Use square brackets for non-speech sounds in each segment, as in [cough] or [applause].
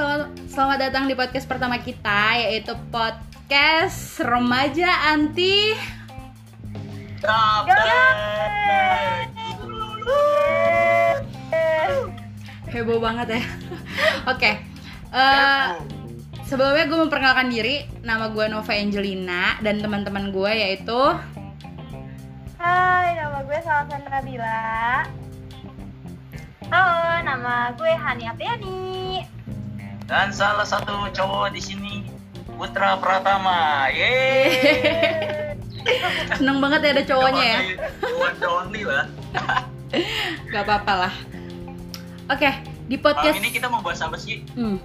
Oke, halo guys. Sel- Selamat datang di podcast pertama kita yaitu podcast Remaja Anti Heboh banget ya. [laughs] Oke. eh, sebelumnya gue memperkenalkan diri, nama gue Nova Angelina dan teman-teman gue yaitu Hai, nama gue Salsan Nabila. Halo, nama gue Hani Apriani. Dan salah satu cowok di sini Putra Pratama. Yeay. [laughs] seneng banget ya ada cowoknya ya. Cowok only lah. [laughs] Gak apa-apa lah. Oke, di Malam podcast ini kita mau bahas apa sih? Hmm.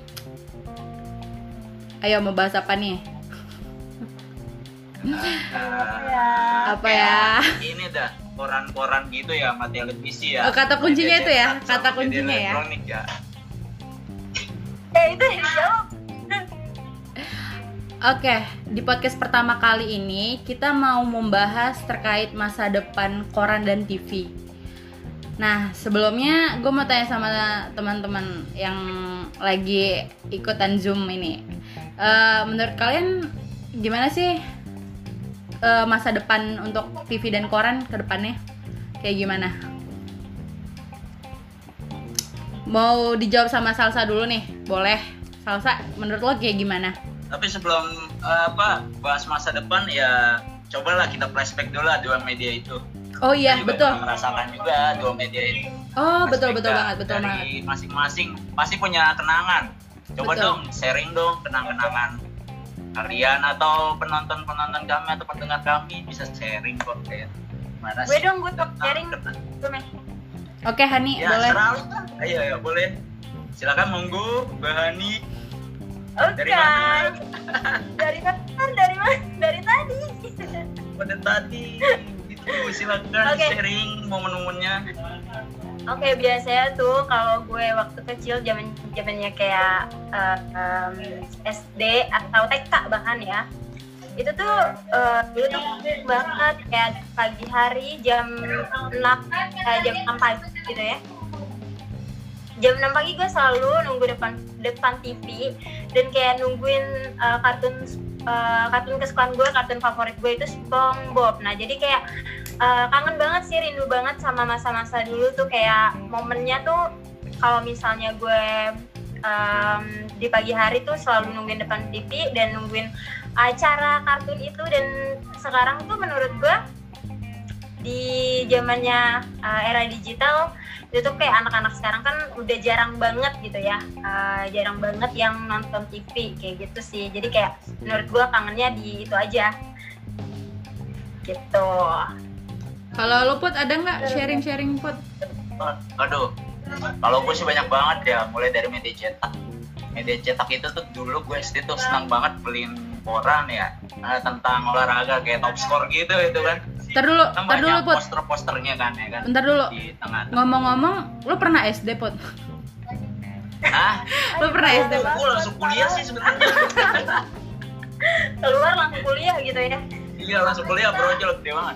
Ayo mau bahas apa nih? Ya. Apa ya? Ini dah koran-koran gitu ya sama televisi ya. Oh, kata kuncinya itu ya, kata kuncinya media ya. Ya. Itu yang. Oke, di podcast pertama kali ini kita mau membahas terkait masa depan koran dan TV. Nah, sebelumnya gue mau tanya sama teman-teman yang lagi ikutan Zoom ini. Eh, menurut kalian gimana sih eh, masa depan untuk TV dan koran ke depannya? Kayak gimana? Mau dijawab sama Salsa dulu nih, boleh? Salsa, menurut lo kayak gimana? Tapi sebelum eh, apa bahas masa depan ya cobalah kita flashback dulu lah dua media itu. Oh iya, juga betul. merasakan juga dua media itu. Oh, betul Flashback betul banget, betul dari banget. masing-masing pasti punya kenangan. Coba Betul. dong sharing dong kenang-kenangan kalian atau penonton-penonton kami atau pendengar kami bisa sharing kok kayak gimana Gue sih? dong, gue top sharing. Gue. Oke, Hani, Ya, boleh. selalu Ayo, ayo, boleh. Silakan monggo, Mbak Hani. Oke. Dari mana? [laughs] Dari mana? Dari mana? Dari tadi. [laughs] Pada tadi itu silakan Oke. sharing momen-momennya. Oke, biasanya tuh kalau gue waktu kecil zaman zamannya kayak eh, em, SD atau TK bahkan ya. Itu tuh eh, dulu tuh banget kayak pagi hari jam 6 eh, jam 6 pagi gitu ya. Jam 6 pagi gue selalu nunggu depan depan TV dan kayak nungguin eh, kartun eh, kartun kesukaan gue, kartun favorit gue itu SpongeBob. Nah, jadi kayak eh, kangen banget sih, rindu banget sama masa-masa dulu tuh kayak momennya tuh kalau misalnya gue em, di pagi hari tuh selalu nungguin depan TV dan nungguin acara kartun itu dan sekarang tuh menurut gue di zamannya eh, era digital itu tuh kayak anak-anak sekarang kan udah jarang banget gitu ya eh, jarang banget yang nonton TV kayak gitu sih jadi kayak menurut gue kangennya di itu aja gitu Kalau lo put ada nggak sharing-sharing put? Aduh, kalau gue sih banyak banget ya, mulai dari media cetak. Media cetak itu tuh dulu gue SD tuh senang banget beliin koran ya tentang olahraga kayak top score gitu itu kan. Ntar dulu, Kan ntar dulu put. poster-posternya kan ya kan. Bentar dulu. Ngomong-ngomong, lo pernah SD put? Ah, Lo pernah SD put? gue langsung kuliah sih sebenarnya. [laughs] keluar langsung kuliah gitu ya Iya langsung kuliah brojol gede banget.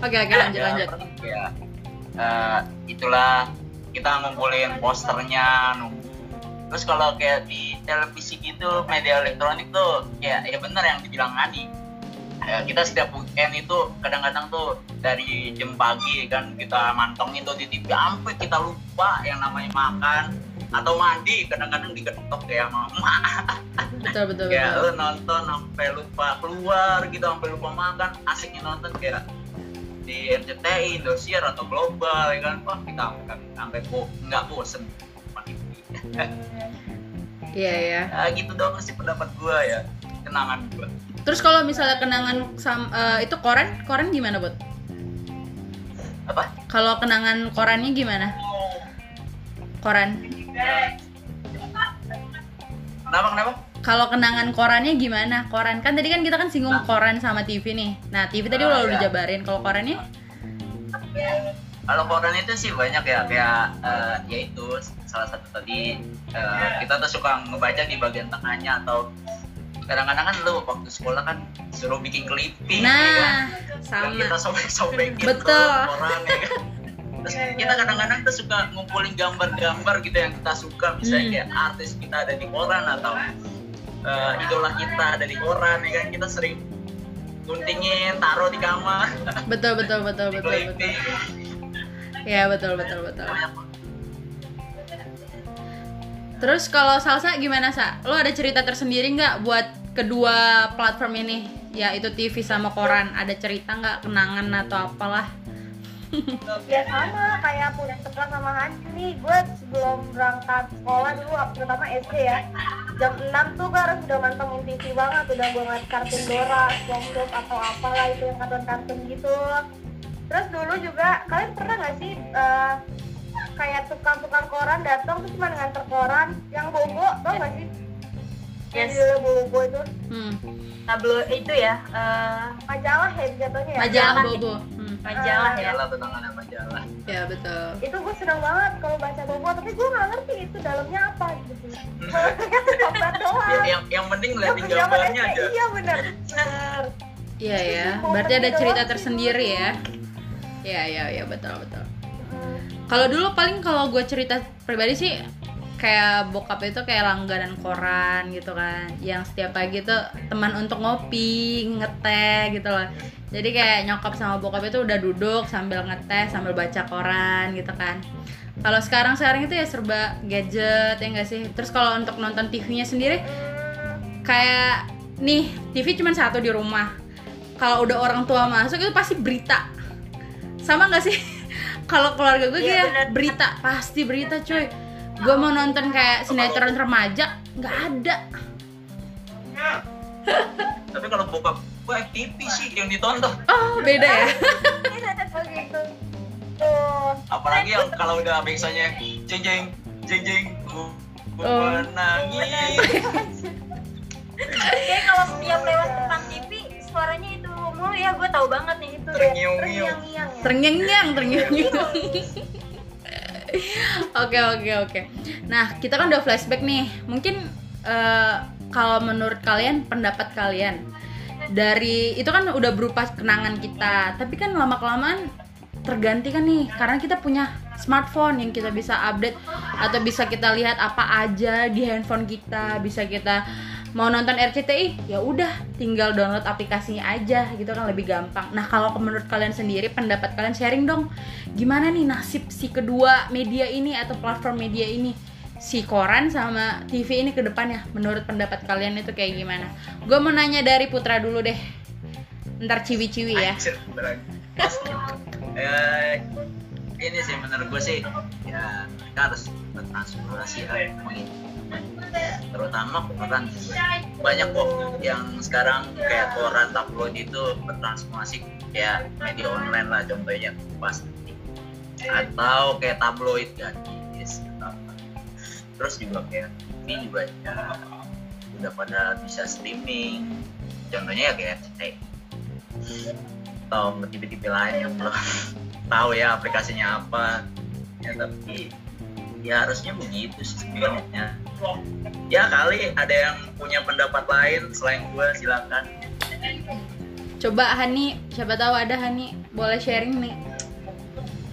Oke oke lanjut Ya, lanjut. Ya, itulah kita ngumpulin posternya, nunggu. Terus kalau kayak di televisi gitu, media elektronik tuh, ya ya bener yang dibilang Ani. Ya, kita setiap weekend itu kadang-kadang tuh dari jam pagi kan kita mantong itu di TV sampai kita lupa yang namanya makan atau mandi kadang-kadang diketok ya mama Betul betul kayak betul. lu nonton sampai lupa keluar gitu sampai lupa makan asiknya nonton kayak di RCTI, Indosiar atau Global ya kan wah kita sampai nggak bosen [laughs] Iya ya. ya gitu doang sih pendapat gua ya kenangan gua Terus kalau misalnya kenangan sam, eh, itu koran, koran gimana put? apa Kalau kenangan korannya gimana? Koran. kenapa kenapa Kalau kenangan korannya gimana? Koran kan tadi kan kita kan singgung koran sama TV nih. Nah TV tadi Ah, udah ya. dijabarin. Kalau korannya? kalau koran itu sih banyak ya kayak eh, ya itu salah satu tadi eh, kita tuh suka ngebaca di bagian tengahnya atau kadang-kadang kan lu waktu sekolah kan suruh bikin clipping ya kan? Nah, yang sama. kita sobek-sobekin Betul. ke koran ya kan terus kita kadang-kadang tuh suka ngumpulin gambar-gambar gitu yang kita suka misalnya Hmm. kayak artis kita ada di koran atau eh, idola kita ada di koran ya kan kita sering guntingin taruh di kamar betul betul betul betul betul ya betul betul betul Banyak. Terus kalau salsa gimana sa? Lo ada cerita tersendiri nggak buat kedua platform ini? Ya itu TV sama koran. Ada cerita nggak? Kenangan atau apalah? [laughs] Ya sama. Kayak punya sekolah sama Hanji nih. Gue sebelum berangkat sekolah dulu terutama SD ya. Jam 6 tuh gue harus udah mantengin TV banget. Udah gue ngeliat kartun Dora, SpongeBob atau apalah itu yang kartun-kartun gitu. Terus dulu juga kalian pernah nggak sih eh, kayak tukang-tukang koran datang tuh cuma nganter koran yang bobo tau gak sih? Yang Yes. judulnya bobo itu. Hmm. tablo itu ya eh, majalah ya jatuhnya ya? Majalah bobo hmm. majalah ya. majalah tentang anak majalah. Ya betul. Itu gue seneng banget kalau baca bobo tapi gue nggak ngerti itu dalamnya apa gitu. [laughs] Gambar doang. Ya, yang yang penting ngeliatin zaman gambarnya aja. Iya bener bener iya ya. Berarti ada itu cerita tersendiri ya. Ya ya ya betul betul. Kalau dulu paling kalau gue cerita pribadi sih kayak bokap itu kayak langganan koran gitu kan. Yang setiap pagi tuh teman untuk ngopi ngeteh gitu loh jadi kayak nyokap sama bokap itu udah duduk sambil ngeteh sambil baca koran gitu kan. Kalau sekarang sekarang itu ya serba gadget ya enggak sih? Terus kalau untuk nonton TV-nya sendiri kayak nih TV cuma satu di rumah. Kalau udah orang tua masuk itu pasti berita. Sama nggak sih [laughs] kalau keluarga gue kayak bener. berita pasti berita cuy. Gue mau nonton kayak sinetron remaja nggak ada. Tapi kalau bokap gue FTV sih yang ditonton. Oh beda ya? Apalagi yang kalau udah biasanya jeng jeng jeng jeng ku Oh. menangis. Kayak kalau setiap lewat depan TV suaranya itu mulu ya gue tahu banget nih itu terngiang-ngiang terngiang-ngiang ya. Terngiang-ngiang terngiang-ngiang oke oke oke. Nah kita kan udah flashback nih. Mungkin eh, kalau menurut kalian pendapat kalian dari itu kan udah berupa kenangan kita. Tapi kan lama kelamaan terganti kan nih. Karena kita punya smartphone yang kita bisa update atau bisa kita lihat apa aja di handphone kita. Bisa kita mau nonton RCTI ya udah tinggal download aplikasinya aja gitu kan lebih gampang. Nah kalau menurut kalian sendiri pendapat kalian sharing dong. Gimana nih nasib si kedua media ini atau platform media ini? Si koran sama TV ini ke depannya menurut pendapat kalian itu kayak gimana? Gue mau nanya dari Putra dulu deh. Ntar ciwi-ciwi ya. Eh, ini sih menurut gue sih ya kita harus bertransformasi ya terutama koran. Banyak kok yang sekarang kayak koran tabloid itu bertransformasi kayak media online lah contohnya. Pasti. Atau kayak tabloid atau apa. terus juga kayak ini juga ya, udah pada bisa streaming. Contohnya ya kayak RCTI atau TV-TV lain yang belum [laughs] tahu ya aplikasinya apa. Ya tapi ya harusnya begitu sih sebenarnya. Ya kali ada yang punya pendapat lain selain gue silakan. Coba Hani. Siapa tahu ada Hani. Boleh sharing nih.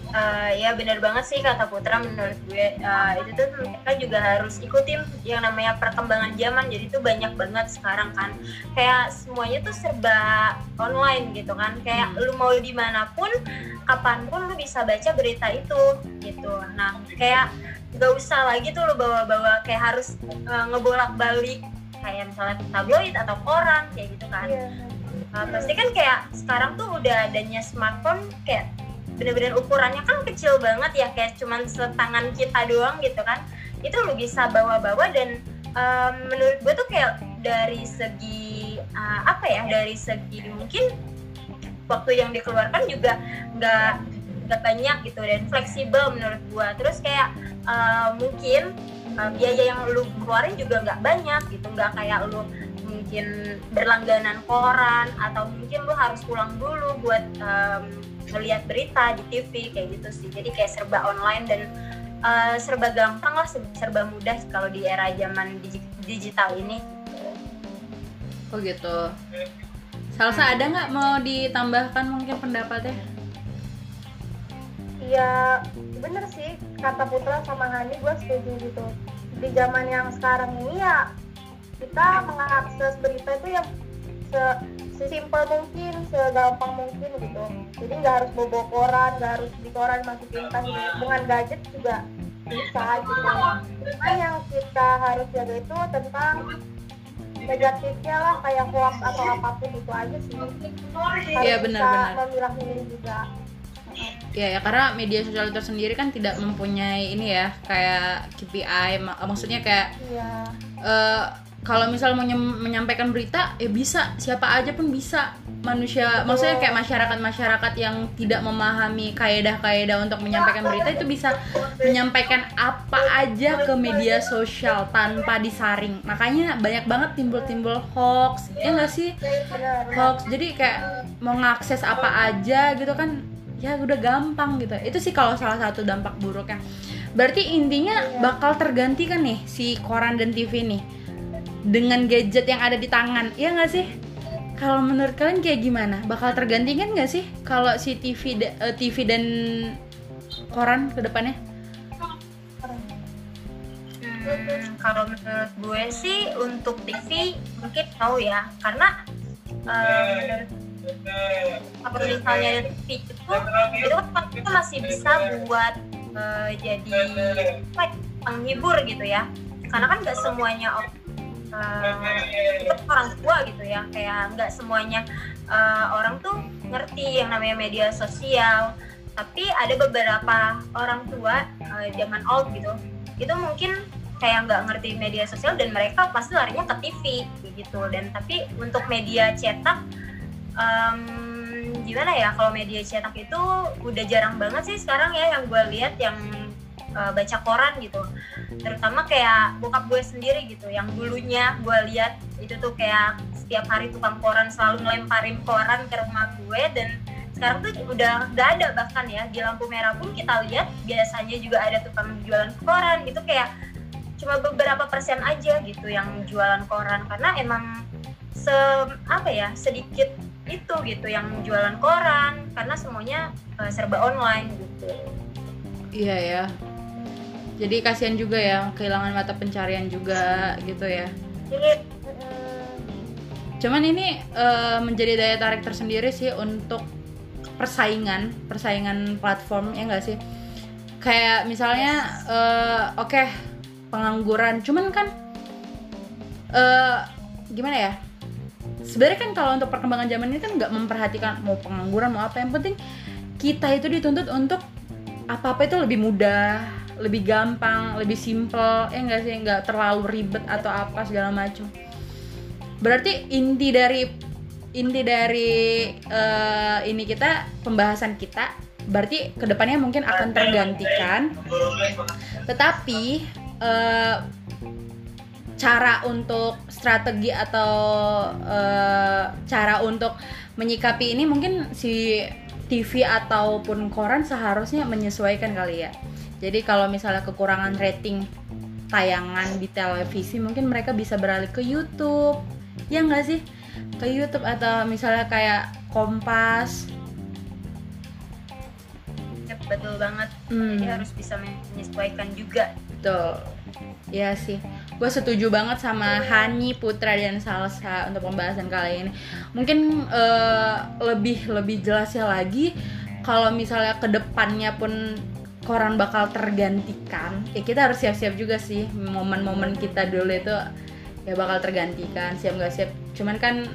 Eh, ya benar banget sih kata Putra menurut gue. Eh, itu tuh mereka juga harus ikutin yang namanya perkembangan zaman. Jadi tuh banyak banget sekarang kan. Kayak semuanya tuh serba online gitu kan. Kayak Hmm. lu mau di mana pun kapan pun lu bisa baca berita itu gitu. Nah kayak gak usah lagi tuh lu bawa-bawa kayak harus eh, ngebolak-balik. Kayak misalnya tabloid atau koran kayak gitu kan. Iya. Nah, pasti kan kayak sekarang tuh udah adanya smartphone kayak bener-bener ukurannya kan kecil banget ya kayak cuman setangan kita doang gitu kan. Itu lu bisa bawa-bawa dan em, menurut gue tuh kayak dari segi uh, apa ya dari segi mungkin waktu yang dikeluarkan juga nggak nggak banyak gitu dan fleksibel menurut gue terus kayak uh, mungkin uh, biaya yang lu keluarin juga nggak banyak gitu. Nggak kayak lu mungkin berlangganan koran atau mungkin lu harus pulang dulu buat em, ngelihat berita di TV kayak gitu sih. Jadi kayak serba online dan eh, serba gampang lah se- serba mudah kalau di era zaman digi- digital ini. Oh gitu. Salsa ada nggak mau ditambahkan mungkin pendapatnya ya bener sih kata Putra sama Hani gue setuju gitu. Di zaman yang sekarang ini ya kita mengakses berita itu yang se sesimpel mungkin segampang mungkin gitu. Jadi nggak harus bobo koran nggak harus di koran masukin tas dengan gadget juga bisa gitu. Cuma yang kita harus jaga itu tentang negatifnya lah kayak hoax atau apa pun itu aja sih. Harus Iya, benar, bisa benar. memilah juga Ya, ya karena media sosial itu sendiri kan tidak mempunyai ini ya kayak KPI mak- maksudnya kayak iya. eh, kalau misal menyampaikan berita ya bisa siapa aja pun bisa. Manusia maksudnya kayak masyarakat masyarakat yang tidak memahami kaedah-kaedah untuk menyampaikan berita itu bisa menyampaikan apa aja ke media sosial tanpa disaring. Makanya banyak banget timbul-timbul hoax ya nggak sih? Hoax jadi kayak mau ngakses apa aja gitu kan ya udah gampang gitu. Itu sih kalau salah satu dampak buruknya. Berarti intinya bakal tergantikan nih si koran dan TV nih dengan gadget yang ada di tangan. Ya nggak sih? Kalau menurut kalian kayak gimana? Bakal tergantikan nggak sih kalau si TV da- eh, TV dan koran ke depannya? Hmm, kalau menurut gue sih untuk TV mungkin tahu ya. Karena eh, menurut kalau misalnya TV itu itu kan kita masih bisa buat eh, jadi apa penghibur gitu ya. Karena kan nggak semuanya itu orang tua gitu ya. Kayak nggak semuanya eh, orang tuh ngerti yang namanya media sosial. Tapi ada beberapa orang tua eh, zaman old gitu itu mungkin kayak nggak ngerti media sosial dan mereka pasti larinya ke TV gitu. Dan tapi untuk media cetak em, gimana ya kalau media cetak itu udah jarang banget sih sekarang ya yang gue lihat yang eh, baca koran gitu. Terutama kayak bokap gue sendiri gitu yang dulunya gue lihat itu tuh kayak setiap hari tukang koran selalu ngelemparin koran ke rumah gue dan sekarang tuh udah gak ada bahkan ya di lampu merah pun kita lihat biasanya juga ada tukang jualan koran gitu kayak cuma beberapa persen aja gitu yang jualan koran. Karena emang se apa ya sedikit itu gitu yang jualan koran karena semuanya eh, serba online gitu. Iya ya. Jadi kasihan juga ya kehilangan mata pencarian juga gitu ya. Jadi Cuman ini eh, menjadi daya tarik tersendiri sih untuk persaingan, persaingan platform ya enggak sih? Kayak misalnya eh, oke pengangguran, cuman kan eh gimana ya? Sebenarnya kan kalau untuk perkembangan zaman ini kan nggak memperhatikan mau pengangguran mau apa, yang penting kita itu dituntut untuk apa-apa itu lebih mudah, lebih gampang, lebih simple, ya enggak sih? Nggak terlalu ribet atau apa segala macam. Berarti inti dari inti dari eh, ini kita pembahasan kita berarti ke depannya mungkin akan tergantikan. tetapi eh, cara untuk strategi atau eh, cara untuk menyikapi ini mungkin si TV ataupun koran seharusnya menyesuaikan kali ya. Jadi kalau misalnya kekurangan rating tayangan di televisi mungkin mereka bisa beralih ke YouTube. Ya nggak sih? Ke YouTube atau misalnya kayak Kompas. Betul banget. Hmm, jadi harus bisa menyesuaikan juga. Betul ya sih. Gue setuju banget sama Hani Putra dan Salsa untuk pembahasan kali ini. Mungkin eh, lebih lebih jelasnya lagi kalau misalnya ke depannya pun koran bakal tergantikan ya kita harus siap-siap juga sih. Momen-momen kita dulu itu ya bakal tergantikan siap nggak siap. Cuman kan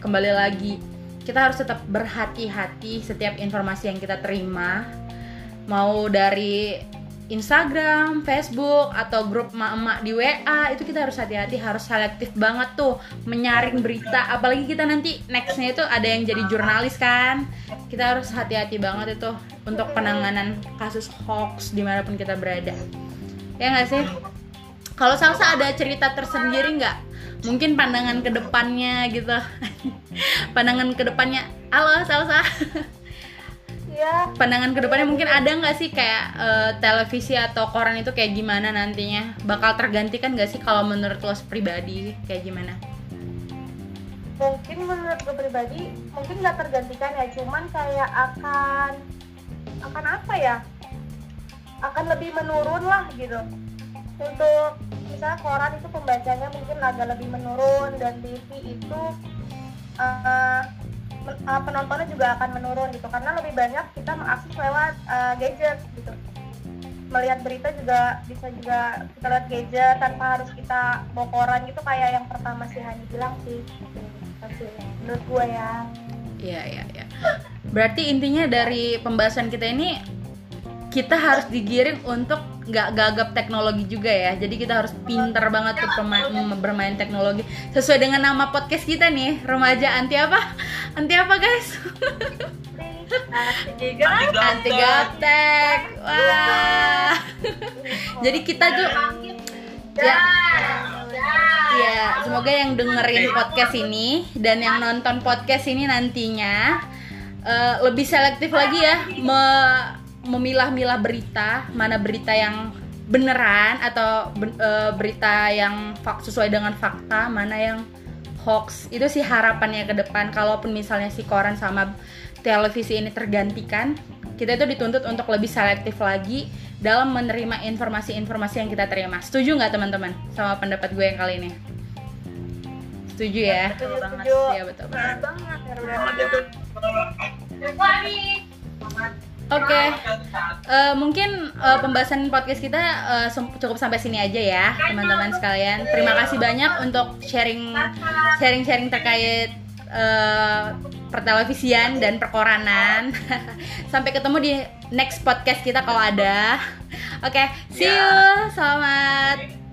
kembali lagi kita harus tetap berhati-hati setiap informasi yang kita terima. Mau dari Instagram, Facebook atau grup emak-emak di WA itu kita harus hati-hati harus selektif banget tuh menyaring berita. Apalagi kita nanti nextnya itu ada yang jadi jurnalis kan. Kita harus hati-hati banget itu untuk penanganan kasus hoax di mana pun kita berada. Ya nggak sih? Kalau Salsa ada cerita tersendiri nggak? Mungkin pandangan ke depannya gitu. [laughs] Pandangan ke depannya halo Salsa [laughs] ya pandangan ke depannya mungkin ada nggak sih kayak eh, televisi atau koran itu kayak gimana nantinya? Bakal tergantikan nggak sih kalau menurut lo pribadi kayak gimana? Mungkin menurut gue pribadi mungkin nggak tergantikan ya. Cuman kayak akan akan apa ya? Akan lebih menurun lah gitu. Untuk misalnya koran itu pembacanya mungkin agak lebih menurun dan TV itu uh, uh, penontonnya juga akan menurun gitu. Karena lebih banyak kita mengakses lewat uh, gadget gitu. Melihat berita juga bisa juga kita lihat gadget tanpa harus kita bawa koran gitu kayak yang pertama si Hani bilang sih. Menurut gue ya. Iya iya iya. Berarti intinya dari pembahasan kita ini kita harus digiring untuk nggak gagap teknologi juga ya. Jadi kita harus pinter banget tuh bermain, bermain teknologi. Sesuai dengan nama podcast kita nih remaja anti apa? Anti apa guys? Anti gaptek. Wah. [laughs] Jadi kita tuh ya. Ya. Semoga yang dengerin podcast ini dan yang nonton podcast ini nantinya uh, lebih selektif lagi ya me memilah-milah berita mana berita yang beneran atau uh, berita yang sesuai dengan fakta mana yang hoax itu sih harapannya ke depan kalaupun misalnya si koran sama televisi ini tergantikan kita itu dituntut untuk lebih selektif lagi dalam menerima informasi-informasi yang kita terima. Setuju nggak teman-teman sama pendapat gue yang kali ini? Setuju ya? Betul banget. Iya betul banget. Oke, okay. uh, eh, mungkin uh, pembahasan podcast kita uh, cukup sampai sini aja ya, teman-teman sekalian. Terima kasih banyak untuk sharing sharing-sharing terkait uh, pertelevisian dan perkoranan. [laughs] Sampai ketemu di next podcast kita kalau ada. Oke, okay, see ya. you. Selamat